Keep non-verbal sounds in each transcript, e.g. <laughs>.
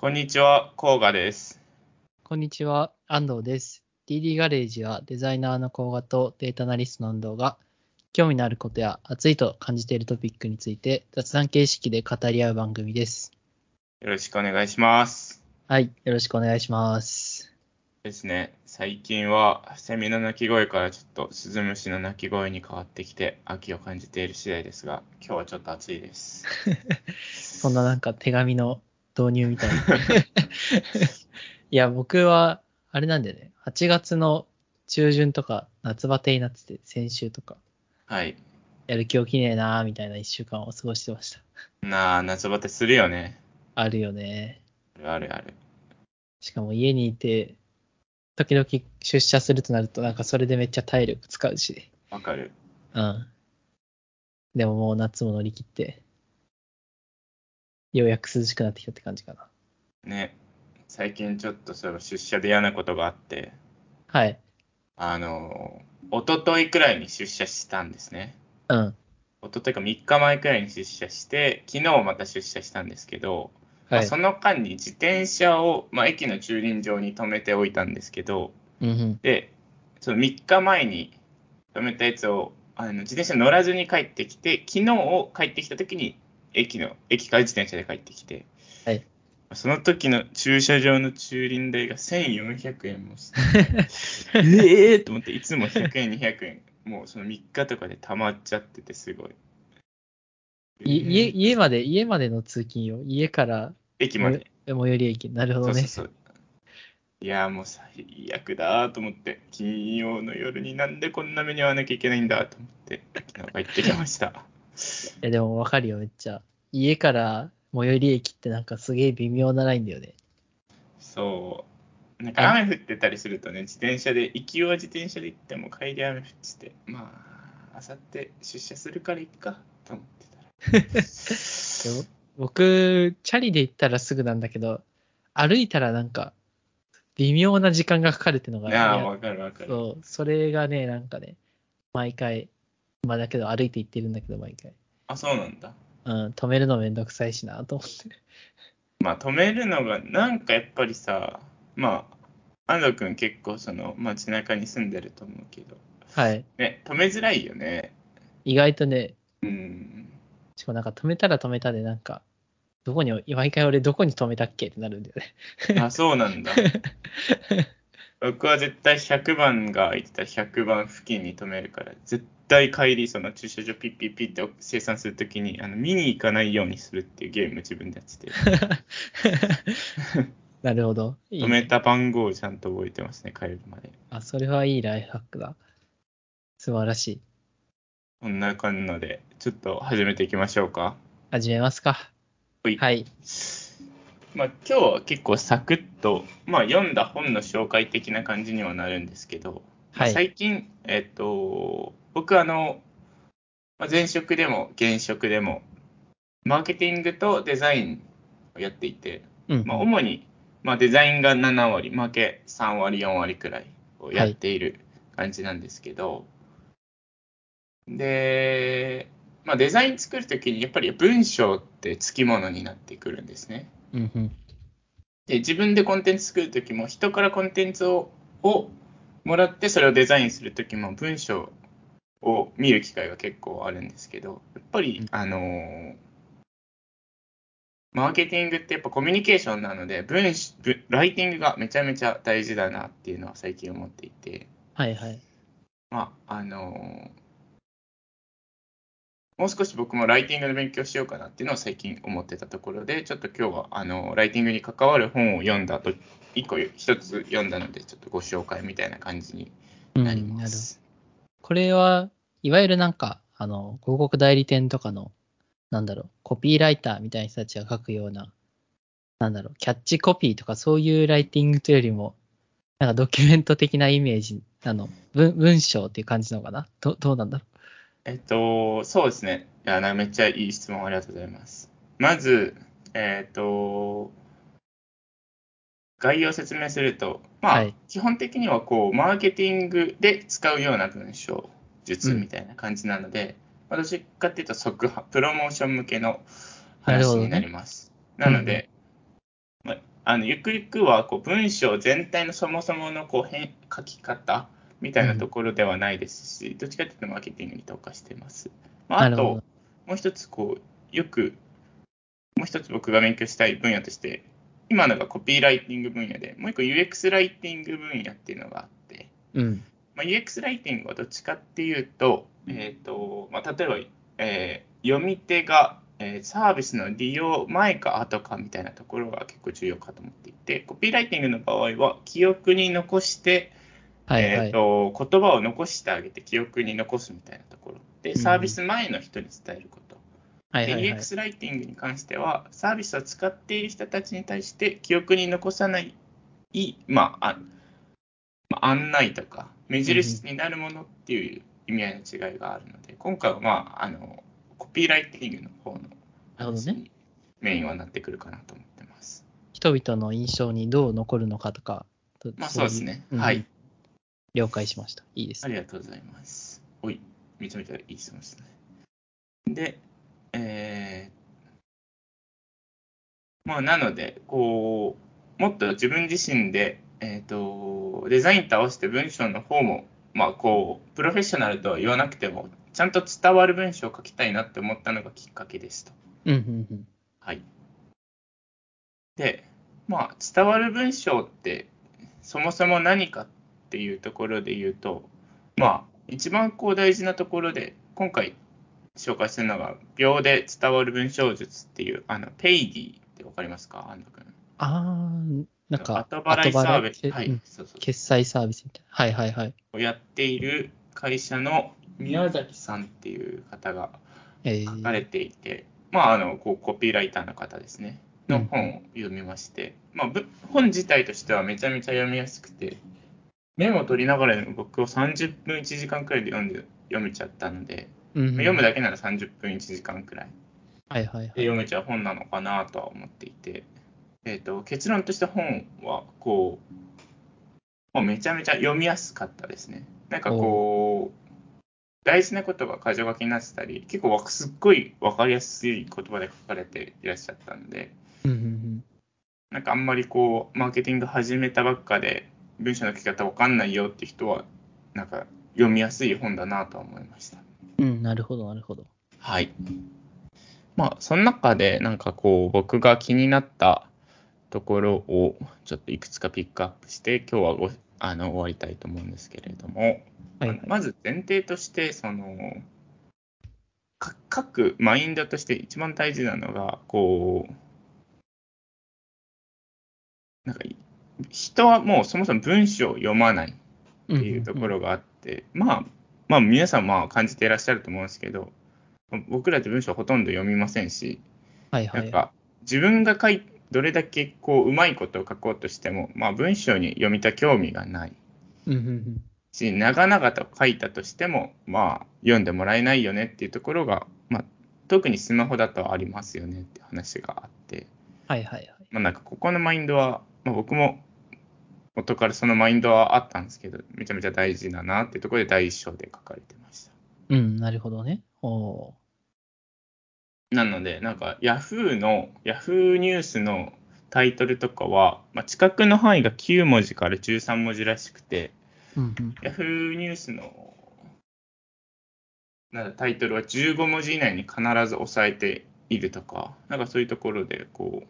こんにちは、甲賀です。こんにちは、安藤です。DD ガレージはデザイナーの甲賀とデータアナリストの安藤が興味のあることや熱いと感じているトピックについて雑談形式で語り合う番組です。よろしくお願いします。はい、よろしくお願いします。ですね、最近はセミの鳴き声からちょっとスズムシの鳴き声に変わってきて秋を感じている次第ですが、今日はちょっと暑いです。<laughs> そんななんか手紙の導入みたいな。<laughs> いや、僕は、あれなんだよね。8月の中旬とか夏バテになってて、先週とか、はい。やる気起きねえなーみたいな1週間を過ごしてました。なあ、夏バテするよね。あるよね。あるあるある。しかも家にいて、時々出社するとなると、なんかそれでめっちゃ体力使うし。わかる。うん。でももう夏も乗り切って、ようやく涼しくなってきたって感じかな。ね。最近ちょっとそ出社で嫌なことがあって、はい。あの、一昨日くらいに出社したんですね。うん。一昨日か3日前くらいに出社して、昨日また出社したんですけど、まはい。あその間に自転車を、まあ、駅の駐輪場に止めておいたんですけど、うんうん。で、その3日前に止めたやつをあの自転車乗らずに帰ってきて、昨日を帰ってきた時に駅の駅から自転車で帰ってきて、はいその時の駐車場の駐輪代が1400円もして、え <laughs> えーと思って、いつも100円、200円、もうその3日とかで溜まっちゃってて、すごい。い家、えー家まで、家までの通勤よ。家から駅まで。最寄り駅。なるほどね。そうそうそう。いやーもう最悪だーと思って、金曜の夜になんでこんな目に遭わなきゃいけないんだと思って、昨日帰ってきました。え、でもわかるよ、めっちゃ。家から最寄り駅ってなんかすげえ微妙なラインだよね。そう。なんか雨降ってたりするとね、自転車で、行きは自転車で行っても帰り雨降ってて、まあ、あさって出社するから行くかと思ってたら。<laughs> でも僕、チャリで行ったらすぐなんだけど、歩いたらなんか、微妙な時間がかかるっていうのが、ああ、いやわかるわかる。そう、それがね、なんかね、毎回、まあだけど歩いて行ってるんだけど、毎回。あ、そうなんだ。うん、止めるのめんどくさいしなと思って。<laughs> まあ止めるのがなんかやっぱりさまあ安藤君結構その街中に住んでると思うけどはい。ね止めづらいよね意外とね、うんしかもなんか止めたら止めたで、なんか、どこに、毎回俺どこに止めたっけってなるんだよね。あそうなんだ <laughs> 僕は絶対100番が空いてたら100番付近に止めるから絶対帰りその駐車場ピッピッピッって生産するときにあの見に行かないようにするっていうゲーム自分でやってて <laughs> なるほど。いい止めた番号をちゃんと覚えてますね帰るまであ、それはいいライフハックだ。素晴らしい。こんな感じのでちょっと始めていきましょうか始めますか。はいはい。まあ、今日は結構サクッと、まあ、読んだ本の紹介的な感じにはなるんですけど、まあはい最近、えっと、僕あの、まあ、前職でも現職でもマーケティングとデザインをやっていて、うん。まあ、主に、まあ、デザインが7割マーケ3割4割くらいをやっている感じなんですけど、で、まあ、デザイン作るときにやっぱり文章ってつきものになってくるんですね。うんうん。で自分でコンテンツ作るときも人からコンテンツををもらってそれをデザインするときも文章を見る機会が結構あるんですけどやっぱりあのーマーケティングってやっぱコミュニケーションなので文ライティングがめちゃめちゃ大事だなっていうのは最近思っていてはいはい。まああのーもう少し僕もライティングの勉強しようかなっていうのを最近思ってたところで、ちょっと今日はあのライティングに関わる本を読んだと、一個一つ読んだので、ちょっとご紹介みたいな感じにうん、なり。ます。これは、いわゆるなんか、あの、広告代理店とかの、なんだろう、コピーライターみたいな人たちが書くような、なんだろう、キャッチコピーとかそういうライティングというよりも、なんかドキュメント的なイメージ、あの、文文章っていう感じなのかな？どどうなんだろえっと、そうですね。いやなめっちゃいい質問ありがとうございます。まず、えっと、概要を説明すると、まあ、はい基本的にはこう、マーケティングで使うような文章術みたいな感じなので、まあどっちかっていうと、即販プロモーション向けの話になります。な,、ので、まあ、あのゆくゆくはこう文章全体のそもそものこう変書き方みたいなところではないですし、どっちかというとマーケティングに特化してます。まあ、あと、もう一つこう、よく、もう一つ僕が勉強したい分野として、今のがコピーライティング分野で、もう一個 UX ライティング分野っていうのがあって、うん。まあ、UX ライティングはどっちかっていうと、えっ、と、まあ、例えば、えー読み手が、えーサービスの利用前か後かみたいなところが結構重要かと思っていて、コピーライティングの場合は、記憶に残して、はいはい。えーと、言葉を残してあげて記憶に残すみたいなところ。で、うんサービス前の人に伝えること。ではいはいはい。UX ライティングに関しては、サービスを使っている人たちに対して記憶に残さない、まあ、あまあ案内とか、目印になるものっていう意味合いの違いがあるので、今回は、まあ、あのコピーライティングの方のにメインはなってくるかなと思ってます。人々の印象にどう残るのかとか。とまあ、そうですね。いんはい。了解しました。いいですあね。りがとうございます。おい、めちゃめちゃいい質問ですね。で、えー、まあ、なので、こう、もっと自分自身で、えっ、と、デザインと合わせて文章の方も、まあ、こう、プロフェッショナルとは言わなくても、ちゃんと伝わる文章を書きたいなって思ったのがきっかけですと。うんうんうん。はい。で、まあ、伝わる文章って、そもそも何かっていうところで言うと、まあ、一番こう大事なところで、今回紹介するのが、秒で伝わる文章術っていう、あの、ペイディってわかりますか？安藤君。あー、なんか、後払いサービス、はいそうそう決済サービスみたいな。はいはいはい。をやっている会社の宮崎さんっていう方がえ書かれー、ていて、まあ、あのこうコピーライターの方ですね、の本を読みまして、まあ、ぶ本自体としてはめちゃめちゃ読みやすくて、メモを取りながら僕を30分1時間くらいで読んで読めちゃったので、うんうん読むだけなら30分1時間くらいはいはいはい。で読めちゃう本なのかなとは思っていて、えー、と結論として本はこう、もうめちゃめちゃ読みやすかったですね。なんかこう、大事なことが箇条書きになってたり、結構わすっごい分かりやすい言葉で書かれていらっしゃったので、うんうんうん。なんかあんまりこう、マーケティング始めたばっかで、文章の書き方わかんないよって人は、なんか読みやすい本だなとは思いました。うん、なるほどなるほど。はい。まあ、その中で、なんかこう、僕が気になったところを、ちょっといくつかピックアップして、今日はごあの終わりたいと思うんですけれども、はいはい。まず前提として、その、か書くマインドとして一番大事なのが、こう、なんか、人はもうそもそも文章を読まないっていうところがあって、まあ、まあ皆さんまあ感じていらっしゃると思うんですけど、僕らって文章ほとんど読みませんし、はいは。ないんか自分が書いどれだけこううまいことを書こうとしても、まあ文章に読みた興味がないうんうんうん。し、長々と書いたとしても、まあ読んでもらえないよねっていうところが、まあ特にスマホだとありますよねって話があって、はいはいはい。まあなんかここのマインドは、まあ、僕も元からそのマインドはあったんですけど、めちゃめちゃ大事だなっていうところで第一章で書かれてました。うん、なるほどね。おーなので、なんか Yahoo の、Yahoo ニュースのタイトルとかは、まあ、近くの範囲が9文字から13文字らしくて、うんうん。Yahoo ニュースのなんだタイトルは15文字以内に必ず押さえているとか、なんかそういうところでこ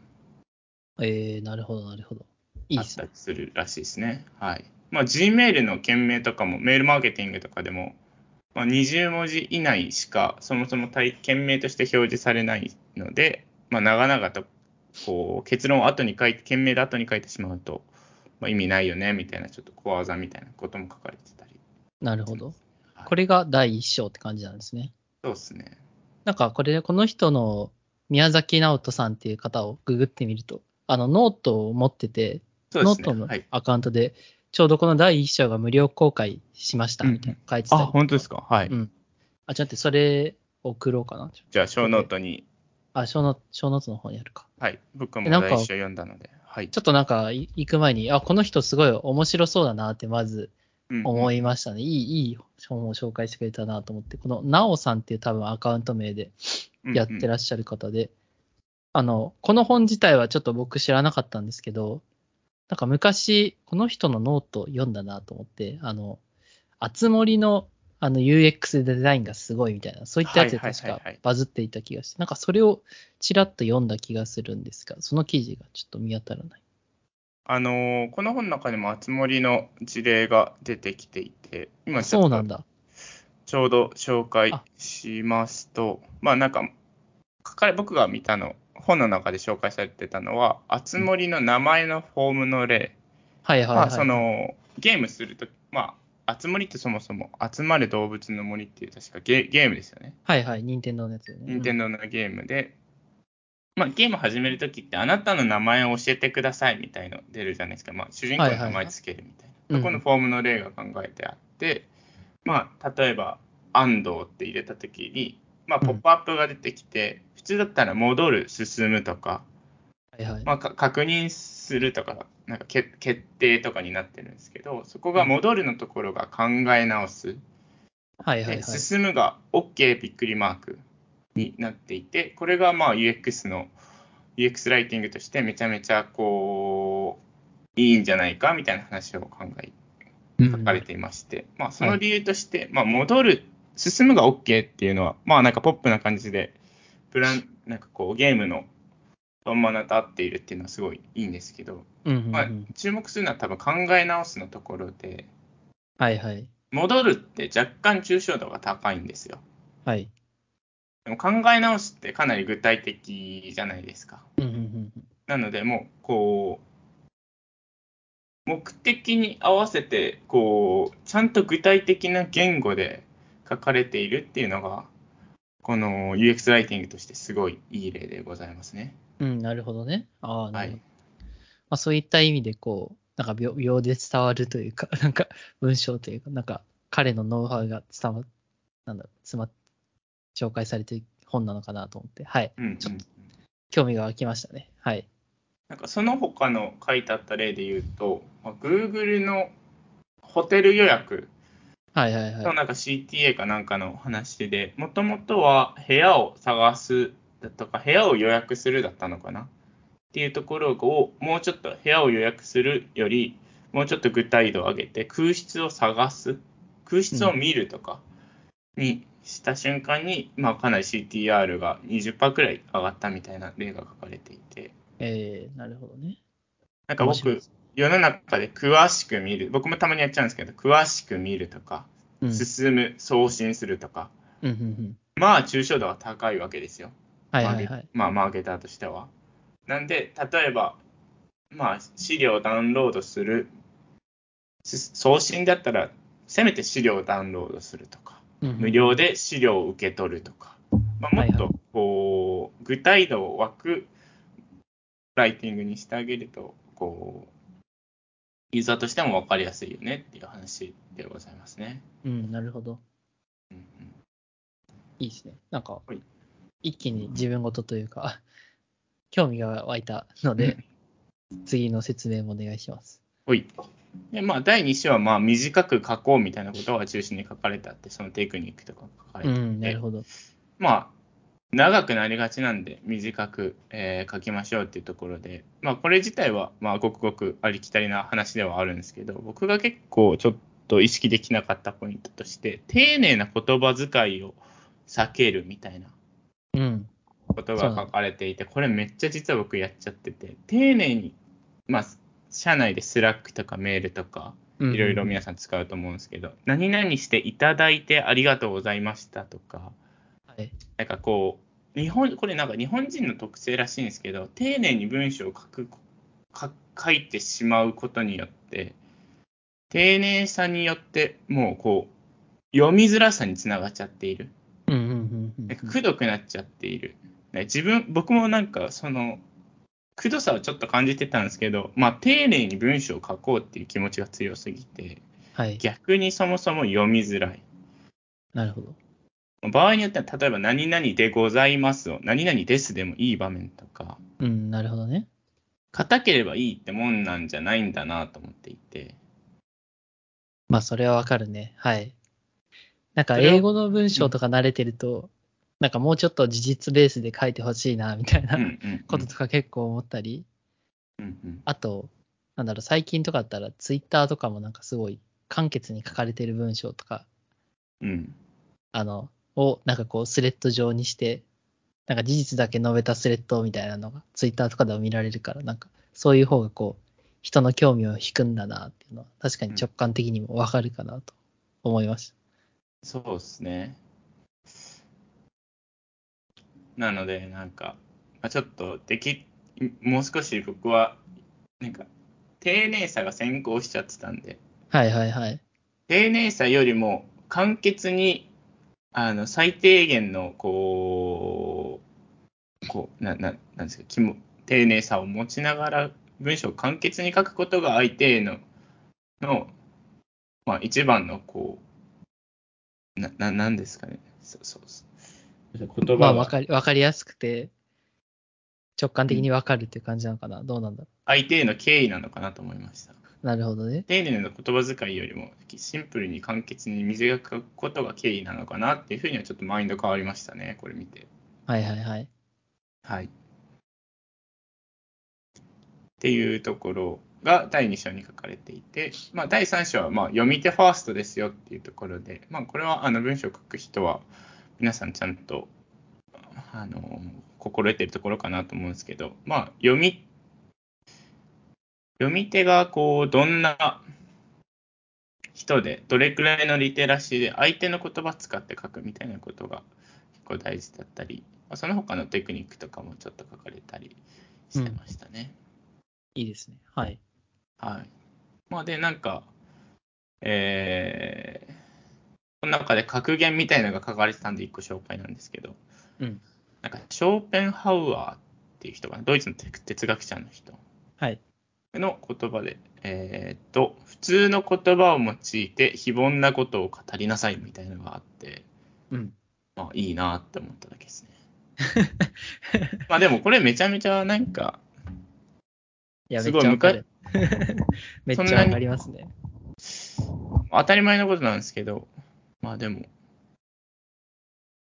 う、えー、なるほどなるほど。あっ。たりするらしいですね。はい。まあ、Gmail の件名とかも、メールマーケティングとかでも、まあ、20文字以内しか、そもそも対件名として表示されないので、まあ、長々とこう結論を後に書いて、件名で後に書いてしまうと、まあ、意味ないよねみたいな、ちょっと小技みたいなことも書かれてたり。なるほど。はいこれが第一章って感じなんですね。そうですね。なんかこれ、この人の宮崎直人さんっていう方をググってみると、あのノートを持ってて。ノートのはい。アカウントで、ちょうどこの第一章が無料公開しましたみたいなの書いてたりあ、本当ですか？はい。うん。あ、ちょっと待って、それ送ろうかな。じゃあ、このノートに、あ、このこのノートの方にあるか。はい。僕もえなんか第一章読んだので、はい。ちょっとなんかい行く前に、あ、この人すごい面白そうだなってまず思いいましたね。いい、いい本を紹介してくれたなと思って、このなおさんっていう多分アカウント名でやってらっしゃる方で、あの、この本自体はちょっと僕知らなかったんですけど、なんか昔、この人のノート読んだなと思って、あの、あつ森のあの UX デザインがすごいみたいな、そういったやつで確かバズっていた気がして、なんかそれをちらっと読んだ気がするんですが、その記事がちょっと見当たらない。あのーこの本の中にもあつ森の事例が出てきていて、今ちょっとそうなんだ。ちょうど紹介しますと、まあなんか、書かれ僕が見たの、本の中で紹介されてたのは、あつ森の名前のフォームの例。はいはいはい。まあそのゲームするとき、まあ、あつ森ってそもそも集まる動物の森っていう確かゲゲームですよね。はいはい、任天堂のやつよね。任天堂のゲームで、まあ、ゲーム始めるときって、あなたの名前を教えてくださいみたいの出るじゃないですか。まあ、主人公の名前つけるみたいな。うんそこのフォームの例が考えてあって、まあ、例えば、安藤って入れたときに、まあ、うんポップアップが出てきて、普通だったら戻る、進むとか、はいはい。まあ、か確認するとか、なんかけ決定とかになってるんですけど、そこが戻るのところが考え直す。ではいはいはい。進むが OK びっくりマークになっていて、これがまあ UX の UX ライティングとしてめちゃめちゃこういいんじゃないかみたいな話を考えうん書かれていまして、まあその理由として、まあ戻る、進むが OK っていうのは、まあなんかポップな感じで、プラン、なんかこうゲームの本物と合っているっていうのはすごいいいんですけど、うんうんうんまあ、注目するのは多分考え直すのところで、はいはい。戻るって若干抽象度が高いんですよ。はい。でも考え直すってかなり具体的じゃないですか。うんうんうんなので、もう、こう、目的に合わせて、こう、ちゃんと具体的な言語で書かれているっていうのが、この UX ライティングとしてすごいいい例でございますね。うん、なるほどね。ああ、なはいるほど。まあ、そういった意味で、こう、なんか秒秒で伝わるというか、<laughs> なんか文章というか、なんか彼のノウハウが伝わ、なんだろう、詰まっ、紹介されてる本なのかなと思って、はい。うん、うんちょっ興味が湧きましたね。はい。なんかその他の書いてあった例で言うと、まあ Google のホテル予約はいはいはい。のなんか CTA かなんかの話で、もともとは部屋を探すだとか、部屋を予約するだったのかな？っていうところを、もうちょっと部屋を予約するより、もうちょっと具体度を上げて、空室を探す、空室を見るとかにした瞬間に、まあかなり CTR が20%くらい上がったみたいな例が書かれていて、えー、なるほどね。なんか僕世の中で詳しく見る、僕もたまにやっちゃうんですけど、詳しく見るとか、うん。進む、送信するとか、うんうんうん。まあ、抽象度は高いわけですよ。はいはいはい。まあ、マーケターとしては。なんで、例えば、まあ、資料をダウンロードする、す送信だったら、せめて資料をダウンロードするとか、うんうん無料で資料を受け取るとか、まあ、もっはいはと、こう、具体度を湧くライティングにしてあげると、こう、ユーザーとしても分かりやすいよねっていう話でございますね。うん、なるほど。うんうんいいですね。なんかはい、一気に自分ごとというか、<laughs> 興味が湧いたので、次の説明もお願いします。ほい。で、まあ、第2章は、まあ、短く書こうみたいなことが中心に書かれてあって、そのテクニックとか書かれてあって、うん、なるほど。まあ、長くなりがちなんで、短く、えー書きましょうっていうところで、まあ、これ自体は、まあ、ごくごくありきたりな話ではあるんですけど、僕が結構ちょっと意識できなかったポイントとして、丁寧な言葉遣いを避けるみたいなうん。ことが書かれていて、これめっちゃ実は僕やっちゃってて、丁寧に、まあ、社内でスラックとかメールとか、うんいろいろ皆さん使うと思うんですけど、何々していただいてありがとうございましたとか、はい。なんかこう、日本、これなんか日本人の特性らしいんですけど、丁寧に文章を書く、書書いてしまうことによって、丁寧さによって、もうこう、読みづらさにつながっちゃっている。うんうんうんうんなんかくどくなっちゃっている。ね自分、僕もなんかその、くどさをちょっと感じてたんですけど、まあ丁寧に文章を書こうっていう気持ちが強すぎて、はい。逆にそもそも読みづらい。なるほど。場合によっては、例えば何々でございますを、何々ですでもいい場面とか、うん、なるほどね。硬ければいいってもんなんじゃないんだなと思っていて、まあ、それはわかるね。はい。なんか、英語の文章とか慣れてると、なんかもうちょっと事実ベースで書いてほしいな、みたいなこととか結構思ったり、うんうんあと、なんだろう、最近とかだったら、ツイッターとかもなんかすごい簡潔に書かれてる文章とか、うんあの、をなんかこうスレッド上にして、なんか事実だけ述べたスレッドみたいなのがツイッターとかでも見られるから、なんかそういう方がこう、人の興味を引くんだなっていうのは、確かに直感的にもわかるかなと思いました。そうですね。なので、なんか、まあ、ちょっとでき、もう少し僕は、なんか、丁寧さが先行しちゃってたんで、はいはいはい。丁寧さよりも簡潔に、あの、最低限の、こう、こう、な、な、なんですか、気も、丁寧さを持ちながら、文章を簡潔に書くことが相手への、の、まあ、一番の、こう、な、な、なんですかね。そうそうそう。言葉まあ、わかり、わかりやすくて、直感的にわかるっていう感じなのかな？どうなんだろ相手への敬意なのかなと思いました。う。なるほどね。丁寧な言葉遣いよりも、シンプルに簡潔に短く書くことが敬意なのかなっていうふうにはちょっとマインド変わりましたね、これ見て。はいはいはい。はい。っていうところが第2章に書かれていて、まあ、第3章はまあ読み手ファーストですよっていうところで、まあ、これはあの文章を書く人は皆さんちゃんとあの心得てるところかなと思うんですけど、まあ、読み読み手がこうどんな人でどれくらいのリテラシーで相手の言葉使って書くみたいなことが結構大事だったり、まあその他のテクニックとかもちょっと書かれたりしてましたね。いいですね。はい。はい。まあで、なんか、えー、この中で格言みたいなのが書かれてたんで一個紹介なんですけど、うん。なんかショーペンハウアーっていう人が、ドイツの哲学者の人はい。の言葉で、えーっと、普通の言葉を用いて非凡なことを語りなさいみたいなのがあって、うん。まあいいなって思っただけですね。<laughs> まあでもこれめちゃめちゃなんか、いや、めすごいっちゃわかる。<laughs> めっちゃわかりますね。当たり前のことなんですけど、まあでも、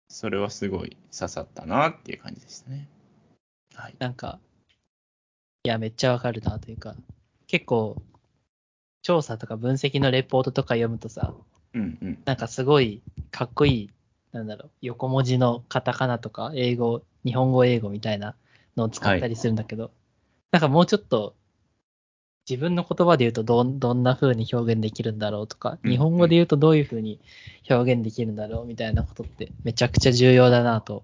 それはすごい刺さったなっていう感じでしたね。はい。なんか、いや、めっちゃわかるなというか、結構、調査とか分析のレポートとか読むとさ、うんうん。なんかすごいかっこいい、なんだろう、横文字のカタカナとか、英語、日本語英語みたいなのを使ったりするんだけど、なんかもうちょっと、自分の言葉で言うとどんどんな風に表現できるんだろうとか、うん。日本語で言うとどういう風に表現できるんだろうみたいなことってめちゃくちゃ重要だなと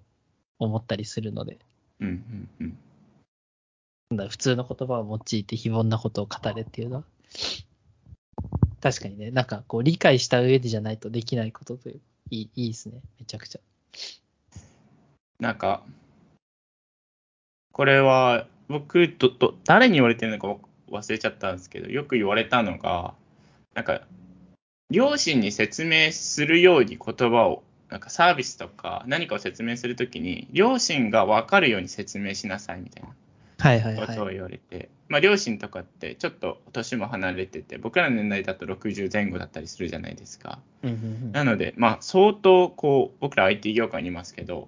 思ったりするので、うんうんうん。普通の言葉を用いて非凡なことを語れっていうのは、確かにね、なんかこう理解した上でじゃないとできないことという、いいいいですね、めちゃくちゃ。なんか、これは僕とと、誰に言われてるのか忘れちゃったんですけど、よく言われたのが、なんか、両親に説明するように言葉を、なんかサービスとか何かを説明するときに、両親が分かるように説明しなさいみたいな。はいはいことをはい。言われて、まあ、両親とかってちょっと年も離れてて、僕らの年代だと60前後だったりするじゃないですか。うんうんうんなので、まあ、相当こう、僕ら IT 業界にいますけど、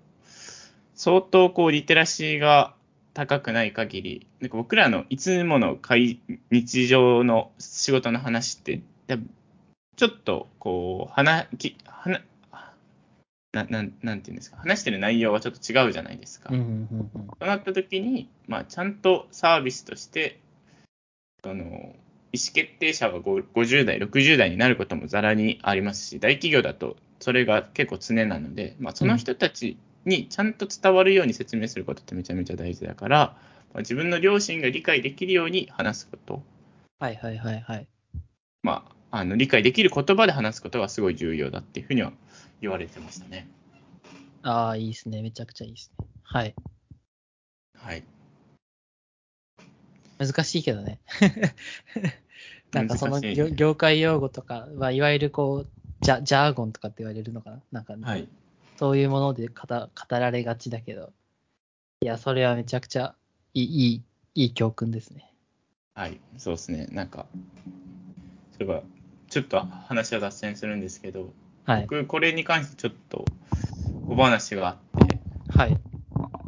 相当こう、リテラシーが高くない限り、なんか僕らのいつもの会日常の仕事の話って、やちょっとこう、話、き話ななんなんていうんですか、話してる内容がちょっと違うじゃないですか。うんうんうんなった時に、まあ、ちゃんとサービスとして、その意思決定者がご50代、60代になることもざらにありますし、大企業だとそれが結構常なので、まあ、その人たちにちゃんと伝わるように説明することってめちゃめちゃ大事だから、まあ、自分の両親が理解できるように話すこと、はいはいはいはい。まあ、あの理解できる言葉で話すことがすごい重要だっていうふうには言われてましたね。ああ、いいですね。めちゃくちゃいいですね。はい。はい。難しいけどね。<laughs> なんかその業業界用語とか、まあ、いわゆるこう、ジャジャーゴンとかって言われるのかな？なんか、はい。そういうもので語語られがちだけど、いや、それはめちゃくちゃいい、いい、いい教訓ですね。はい、そうですね。なんか、そういえば、ちょっと話は脱線するんですけど、はい。僕、これに関してちょっと小話があって、はい。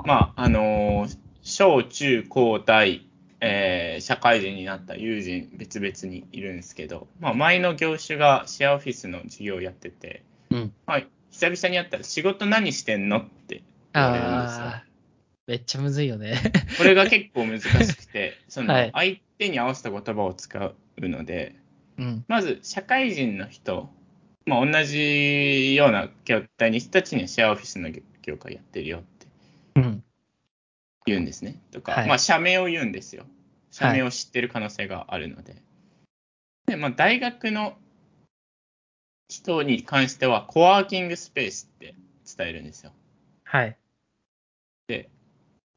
まあ、あのー小中高大、えー社会人になった友人別々にいるんですけど、まあ、前の業種がシェアオフィスの事業をやってて、うん。まあ、久々に会ったら仕事何してんのって言われるんですよ。めっちゃむずいよね。<laughs> これが結構難しくて、<laughs> そのはい相手に合わせた言葉を使うので、うん。まず社会人の人、まあ、同じような業態に人たちにはシェアオフィスの業界やってるよってうん。言うんですね。とか、はいまあ、社名を言うんですよ。社名を知ってる可能性があるので。で、まあ、大学の人に関しては、コワーキングスペースって伝えるんですよ。はい。で、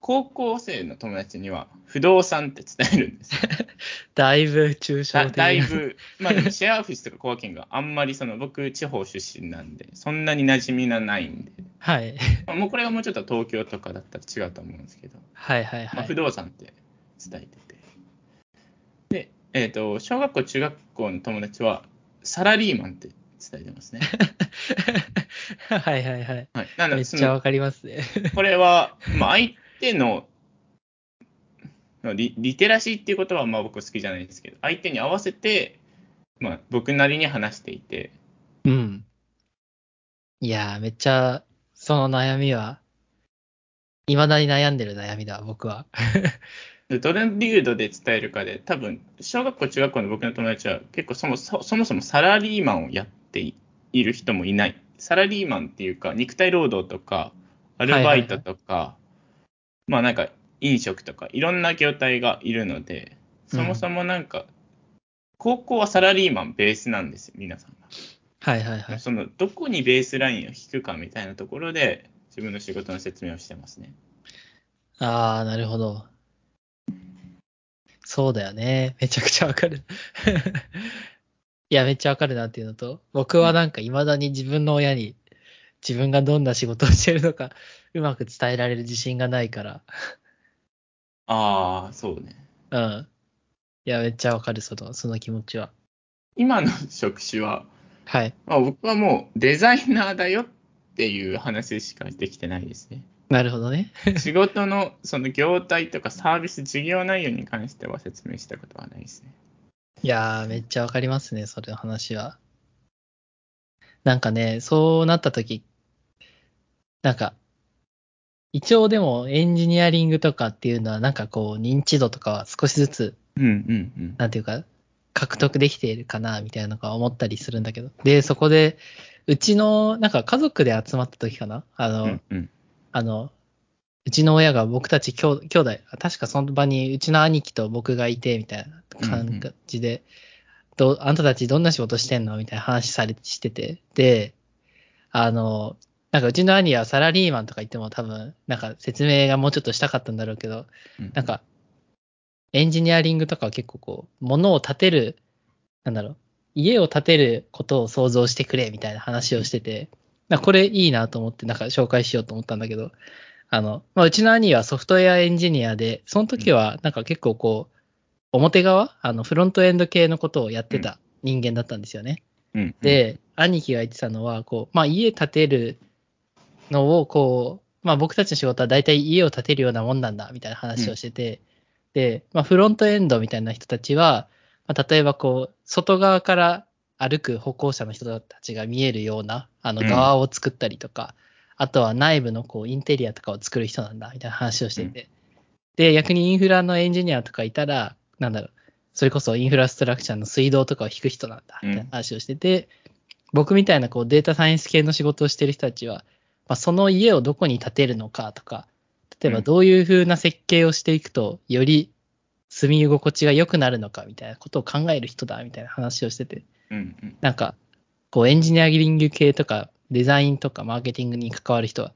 高校生の友達には、不動産って伝えるんですよ。<laughs> だいぶ抽象だ的だいぶ、まあでもシェアオフィスとかコワーキングはあんまりその僕地方出身なんで、そんなに馴染みがないんで、はい。まあもうこれがもうちょっと東京とかだったら違うと思うんですけど、はいはいまあ、不はい。動産って伝えてて。で、えっ、と、小学校、中学校の友達はサラリーマンって伝えてますね。<laughs> はいはいはい。はい。なのめっちゃわかりますね。これは、まあ、相手ののリリテラシーっていうことはまあ僕好きじゃないですけど、相手に合わせて、まあ、僕なりに話していて、うん。いやー、めっちゃ、その悩みは、未だに悩んでる悩みだ、僕は。<laughs> でどれ流度で伝えるかで、多分小学校、中学校の僕の友達は結構そもそそもそもサラリーマンをやっていいる人もいない。サラリーマンっていうか、肉体労働とか、アルバイトとか、まあなんか飲食とか、いろんな業態がいるので、そもそもなんか、高校はサラリーマンベースなんですよ、皆さんが。はいはいはい。そのどこにベースラインを引くかみたいなところで、自分の仕事の説明をしてますね。あー、なるほど。そうだよね。めちゃくちゃわかる。いや、めっちゃわかるなっていうのと、僕はなんか未だに自分の親に自分がどんな仕事をしてるのか <laughs> うまく伝えられる自信がないから。ああ、そうね。うん。いや、めっちゃわかる、その、その気持ちは。今の職種は、はい。まあ、僕はもうデザイナーだよっていう話しかできてないですね。なるほどね。<laughs> 仕事のその業態とかサービス事業内容に関しては説明したことはないですね。いやー、めっちゃわかりますね、それの話は。なんかね、そうなった時、なんか、一応でもエンジニアリングとかっていうのは、なんかこう、認知度とかは少しずつ、うんうんうん。なんていうか、獲得できているかな、みたいなのが思ったりするんだけど。で、そこで、うちの、なんか家族で集まった時かな？あの、うんうんあの、うちの親が僕たち兄弟確かその場にうちの兄貴と僕がいて、みたいな感じで、どうあんたたちどんな仕事してんの？みたいな話されしてて、で、あの、なんかうちの兄はサラリーマンとか言っても多分、なんか説明がもうちょっとしたかったんだろうけど、うん。なんか、エンジニアリングとかは結構こう、物を建てる、なんだろう、家を建てることを想像してくれみたいな話をしてて、なこれいいなと思って、なんか紹介しようと思ったんだけど、あの、まあ、うちの兄はソフトウェアエンジニアで、その時はなんか結構こう、表側？あの、フロントエンド系のことをやってた人間だったんですよね。うん。うん、で、兄貴が言ってたのは、こう、まあ家建てるのを、こう、まあ僕たちの仕事は大体家を建てるようなもんなんだ、みたいな話をしてて、で、まあフロントエンドみたいな人たちは、まあ、例えばこう、外側から歩く歩行者の人たちが見えるような、あのうん。側を作ったりとか、あとは内部のこう、インテリアとかを作る人なんだ、みたいな話をしてて、で、逆にインフラのエンジニアとかいたら、なんだろう、それこそインフラストラクチャーの水道とかを引く人なんだ、みたいな話をしてて、僕みたいなこうデータサイエンス系の仕事をしてる人たちは、まあ、その家をどこに建てるのかとか、例えばうん。どういう風な設計をしていくと、より住み心地が良くなるのかみたいなことを考える人だみたいな話をしてて、うんうん。なんか、こうエンジニアリング系とかデザインとかマーケティングに関わる人は、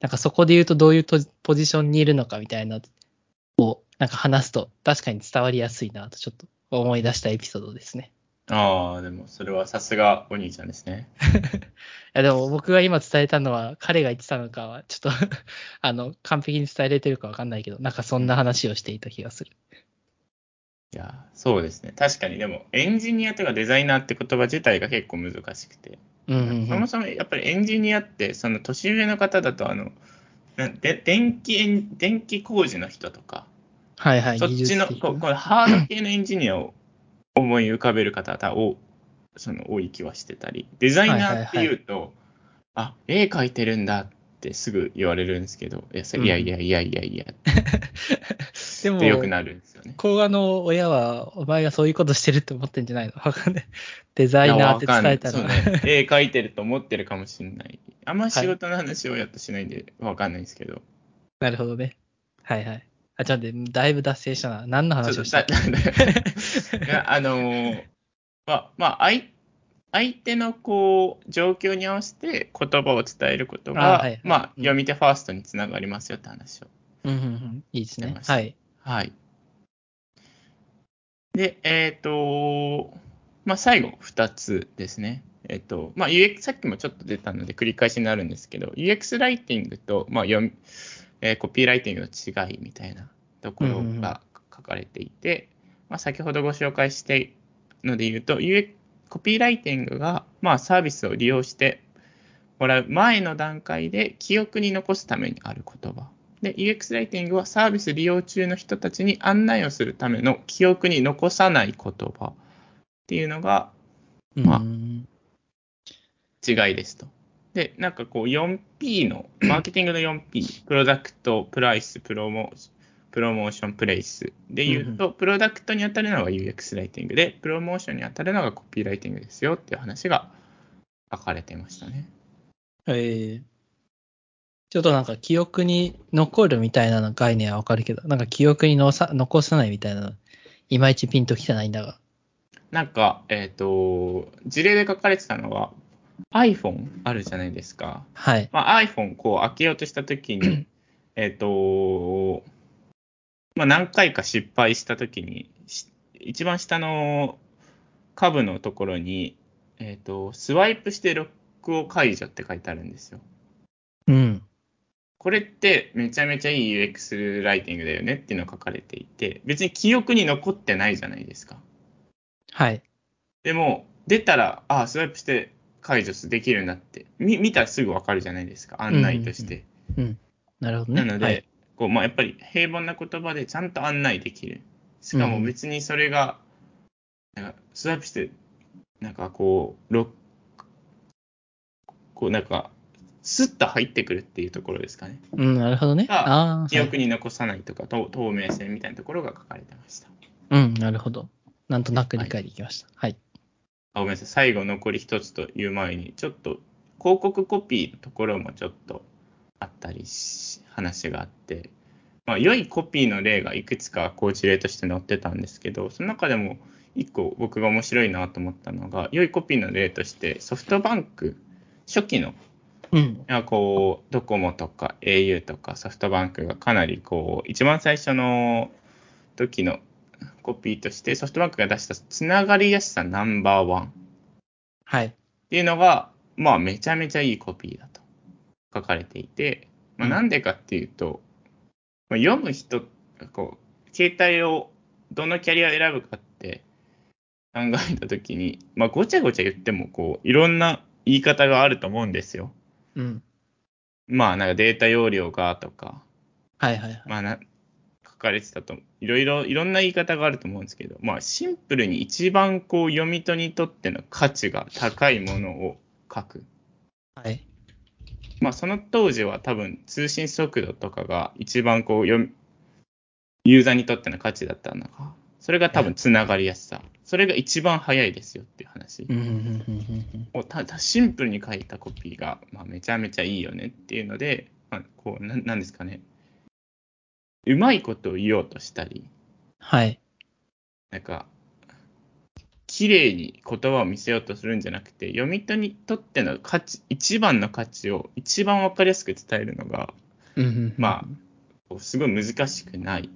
なんかそこで言うとどういうとポジションにいるのかみたいなをなんか話すと確かに伝わりやすいなとちょっと思い出したエピソードですね。ああ、でもそれはさすがお兄ちゃんですね。<laughs> いやでも僕が今伝えたのは彼が言ってたのかはちょっと <laughs> あの完璧に伝えれてるかわかんないけどなんかそんな話をしていた気がする。いや、そうですね。確かに、でも、エンジニアとかデザイナーって言葉自体が結構難しくて、うんうんうん。そもそもやっぱりエンジニアって、その年上の方だと、あの、で電気電気工事の人とか、はいはい。そっちの、ここれハード系のエンジニアを思い浮かべる方々を、その多い気はしてたり、デザイナーっていうと、あ、絵描いてるんだってすぐ言われるんですけど、いや、いやいやいやいやいや <laughs> でもってよくなるんですよね。工画の親は、お前がそういうことしてるって思ってんじゃないの？わかんない。デザイナーって伝えたら。ね。絵描いてると思ってるかもしれない。あんま仕事の話をやっとしないんでわかんないんですけど。なるほどね。はいはい。あ、ちょっと待って、だいぶ脱線したな。何の話をした？っけ <laughs> あのーまあ、まあ、相相手のこう状況に合わせて言葉を伝えることが、あはいはいまあ、うん読み手ファーストにつながりますよって話を。うんうんうん。いいですねはい。はい。で、えっ、と、まあ、最後2つですね。えっ、と、まあ、UX、さっきもちょっと出たので繰り返しになるんですけど、UX ライティングと、まあ、読み、えーコピーライティングの違いみたいなところが書かれていて、まあ、先ほどご紹介してので言うと、UX コピーライティングが、まあ、サービスを利用してもらう前の段階で記憶に残すためにある言葉。で、UX ライティングはサービス利用中の人たちに案内をするための記憶に残さない言葉っていうのがまあうん違いですと。で、なんかこう 4P の、<clears throat> マーケティングの 4P、プロダクト、プライス、プロモプロモーション、プレイスで言うと、プロダクトに当たるのが UX ライティングで、プロモーションに当たるのがコピーライティングですよっていう話が書かれてましたね。えーちょっとなんか記憶に残るみたいな概念はわかるけど、なんか記憶にのさ残さないみたいなの、いまいちピンときてないんだが。なんか、えっ、と、事例で書かれてたのは、iPhone あるじゃないですか。はい。まあ、iPhone こう開けようとしたときに、えっと、まあ、何回か失敗したときに、し一番下の下部のところに、えっと、スワイプしてロックを解除って書いてあるんですよ。うん。これってめちゃめちゃいい UX ライティングだよねっていうのが書かれていて、別に記憶に残ってないじゃないですか。はい。でも、出たら、ああ、スワイプして解除できるんだって、み見たらすぐわかるじゃないですか、案内として。うん。なるほどね。なので、はい、こうまあ、やっぱり平凡な言葉でちゃんと案内できる。しかも別にそれが、なんかスワイプして、なんかこう、ロこうなんか、スッと入ってくるっていうところですかね。うん、なるほどね。がああ、記憶に。に残さないとか、と透明性みたいなところが書かれてました。うん、なるほど。なんとなく理解できました。はい。あごめんなさい、最後残り一つという前に、ちょっと広告コピーのところもちょっとあったりし、話があって、まあ、良いコピーの例がいくつかこう事例として載ってたんですけど、その中でも一個僕が面白いなと思ったのが、良いコピーの例としてソフトバンク、初期のうん。こうドコモとか au とかソフトバンクがかなりこう一番最初の時のコピーとしてソフトバンクが出したつながりやすさナンバーワンっはい。ていうのがまあめちゃめちゃいいコピーだと書かれていて、まあ、うんなんでかっていうと、まあ、読む人がこう携帯をどのキャリアを選ぶかって考えた時に、まあ、ごちゃごちゃ言ってもこういろんな言い方があると思うんですよ。うん。まあなんかデータ容量がとか、はいはいはい。まあな書かれてたと、いろいろ、いろんな言い方があると思うんですけど、まあシンプルに一番こう読み手にとっての価値が高いものを書く。はい。まあその当時は多分通信速度とかが一番こう読み、ユーザーにとっての価値だったのが、それが多分つながりやすさ。それが一番早いですよっていう話ただシンプルに書いたコピーが、まあ、めちゃめちゃいいよねっていうので、まあ、こうななんですかねうまいことを言おうとしたりはい。なんか綺麗に言葉を見せようとするんじゃなくて読み手にとっての価値一番の価値を一番わかりやすく伝えるのがうん。うん。まあすごい難しくない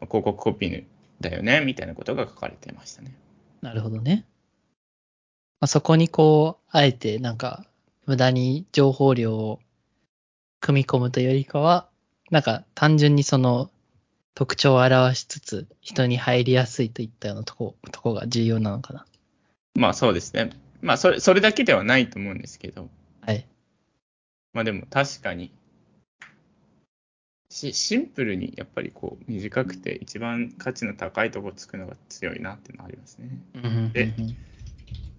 まあ広告コピーだよねみたいなことが書かれてましたね。なるほどね。まあ、そこにこう、あえてなんか、無駄に情報量を組み込むというよりかは、なんか単純にその特徴を表しつつ、人に入りやすいといったようなとこ、とこが重要なのかな。まあそうですね。まあそれそれだけではないと思うんですけど、はい。まあでも確かに、しシンプルにやっぱりこう短くて一番価値の高いところつくのが強いなっていうのはありますね。で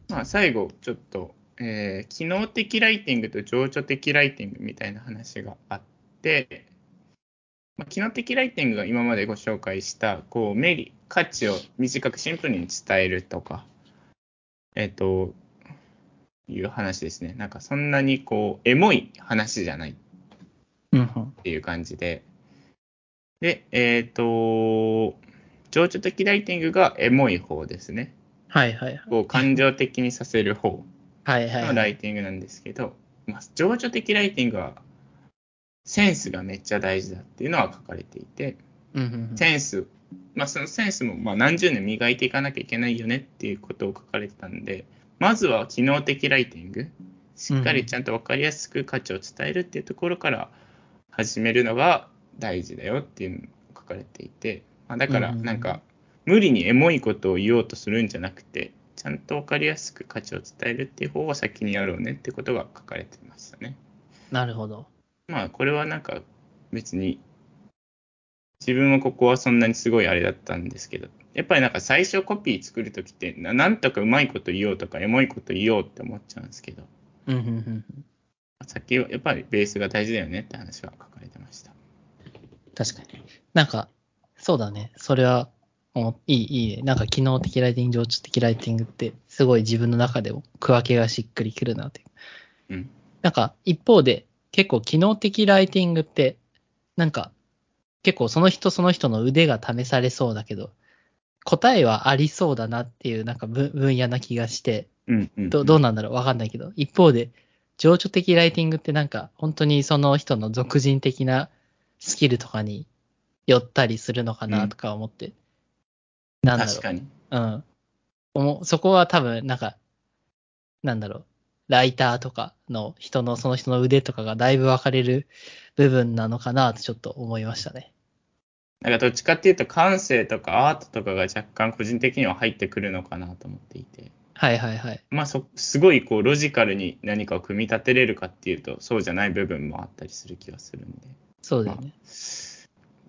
まあ、最後ちょっと、えー、機能的ライティングと情緒的ライティングみたいな話があって、まあ、機能的ライティングが今までご紹介したこうメリ価値を短くシンプルに伝えるとか、えっ、ー、という話ですね。なんかそんなにこうエモい話じゃないっていう感じで。で、えっ、ー、と、情緒的ライティングがエモい方ですね。はいはい、はい。こう感情的にさせる方のライティングなんですけど、まあ、情緒的ライティングはセンスがめっちゃ大事だっていうのは書かれていて、センス、まあ、そのセンスもまあ何十年磨いていかなきゃいけないよねっていうことを書かれてたんで、まずは機能的ライティング、しっかりちゃんと分かりやすく価値を伝えるっていうところから、始めるのが大事だよっていうのが書かれていて、まあ、だからなんか無理にエモいことを言おうとするんじゃなくてちゃんと分かりやすく価値を伝えるっていう方を先にやろうねってことが書かれてましたね。なるほど。まあこれはなんか別に自分はここはそんなにすごいあれだったんですけどやっぱりなんか最初コピー作るときってなんとかうまいこと言おうとかエモいこと言おうって思っちゃうんですけど。さっきやっぱりベースが大事だよねって話が書かれてました。確かに。なんか、そうだね。それは、いい、いいね。なんか機能的ライティング、情緒的ライティングって、すごい自分の中でも区分けがしっくりくるなってうん。なんか、一方で、結構機能的ライティングって、なんか、結構その人その人の腕が試されそうだけど、答えはありそうだなっていうなんか分野な気がして、うんうんうん、どどうなんだろう？わかんないけど、一方で、情緒的ライティングってなんか、本当にその人の俗人的なスキルとかに寄ったりするのかなとか思って。うん、なんだろう。確かに。うん。そこは多分、なんか、なんだろう。ライターとかの人の、その人の腕とかがだいぶ分かれる部分なのかなとちょっと思いましたね。なんかどっちかっていうと感性とかアートとかが若干個人的には入ってくるのかなと思っていて。はいはいはい。まあそ、すごいこうロジカルに何かを組み立てれるかっていうと、そうじゃない部分もあったりする気がするんで。そうだよね。まあ、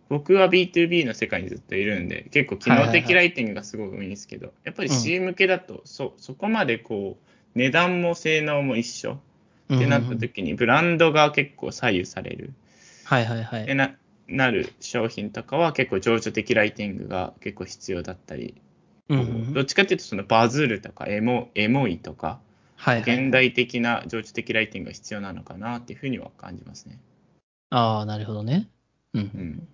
僕は B2B の世界にずっといるんで、結構機能的ライティングがすごく多いんですけど、やっぱり C 向けだとそ、そこまでこう、値段も性能も一緒ってなった時に、ブランドが結構左右される。はいはいはい。ななる商品とかは結構情緒的ライティングが結構必要だったりうん、どっちかっていうとそのバズるとかエモエモいとか、はい、はい、現代的な情緒的ライティングが必要なのかなっていうふうには感じますね。ああ、なるほどね。うん。うん、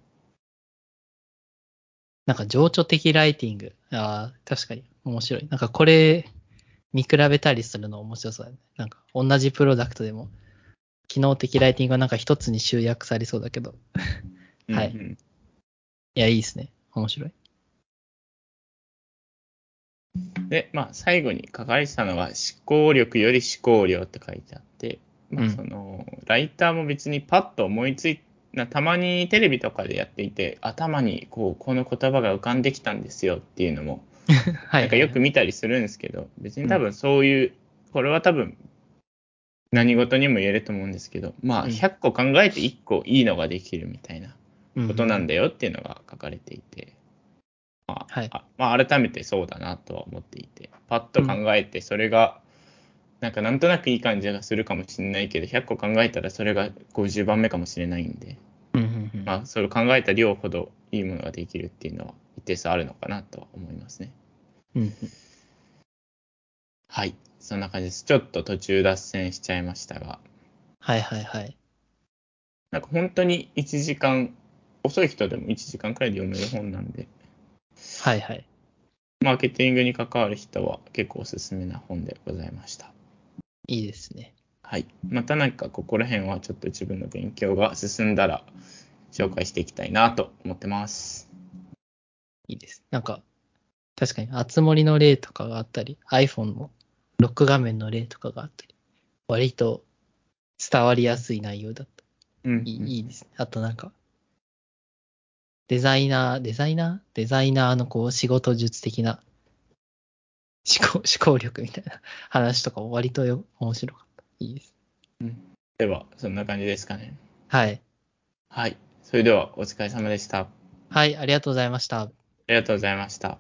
なんか情緒的ライティング。ああ、確かに面白い。なんかこれ見比べたりするの面白そうだね。なんか同じプロダクトでも機能的ライティングはなんか一つに集約されそうだけど。はい。うんうん、いや、いいですね。面白い。で、まあ、最後に書かれてたのは、思考力より思考量って書いてあって、まあ、その、ライターも別にパッと思いついなたまにテレビとかでやっていて、頭にこう、この言葉が浮かんできたんですよっていうのも、なんかよく見たりするんですけど、別に多分そういう、これは多分、何事にも言えると思うんですけど、まあ、100個考えて1個いいのができるみたいなことなんだよっていうのが書かれていて、まあ、はい、まあ、改めてそうだなとは思っていて、パッと考えて、それが、なんかなんとなくいい感じがするかもしれないけど、100個考えたらそれが50番目かもしれないんで、まあ、それを考えた量ほどいいものができるっていうのは一定数あるのかなとは思いますね。はい、そんな感じです。ちょっと途中脱線しちゃいましたが。はいはいはい。なんか本当に1時間、遅い人でも1時間くらいで読める本なんで、はいはい。マーケティングに関わる人は結構おすすめな本でございました。いいですね。はい。またなんかここら辺はちょっと自分の勉強が進んだら紹介していきたいなと思ってます。いいです。なんか、確かに、あつ森の例とかがあったり、iPhone のロック画面の例とかがあったり、割と伝わりやすい内容だった。うん、いいいいですね。あとなんか、デザイナー、デザイナー？デザイナーのこう仕事術的な思考 <laughs> 思考力みたいな <laughs> 話とかも割とよ面白かった。いいです。うん。では、そんな感じですかね。はい。はい。それではお疲れ様でした。あはい、ありがとうございました。りがとうございました。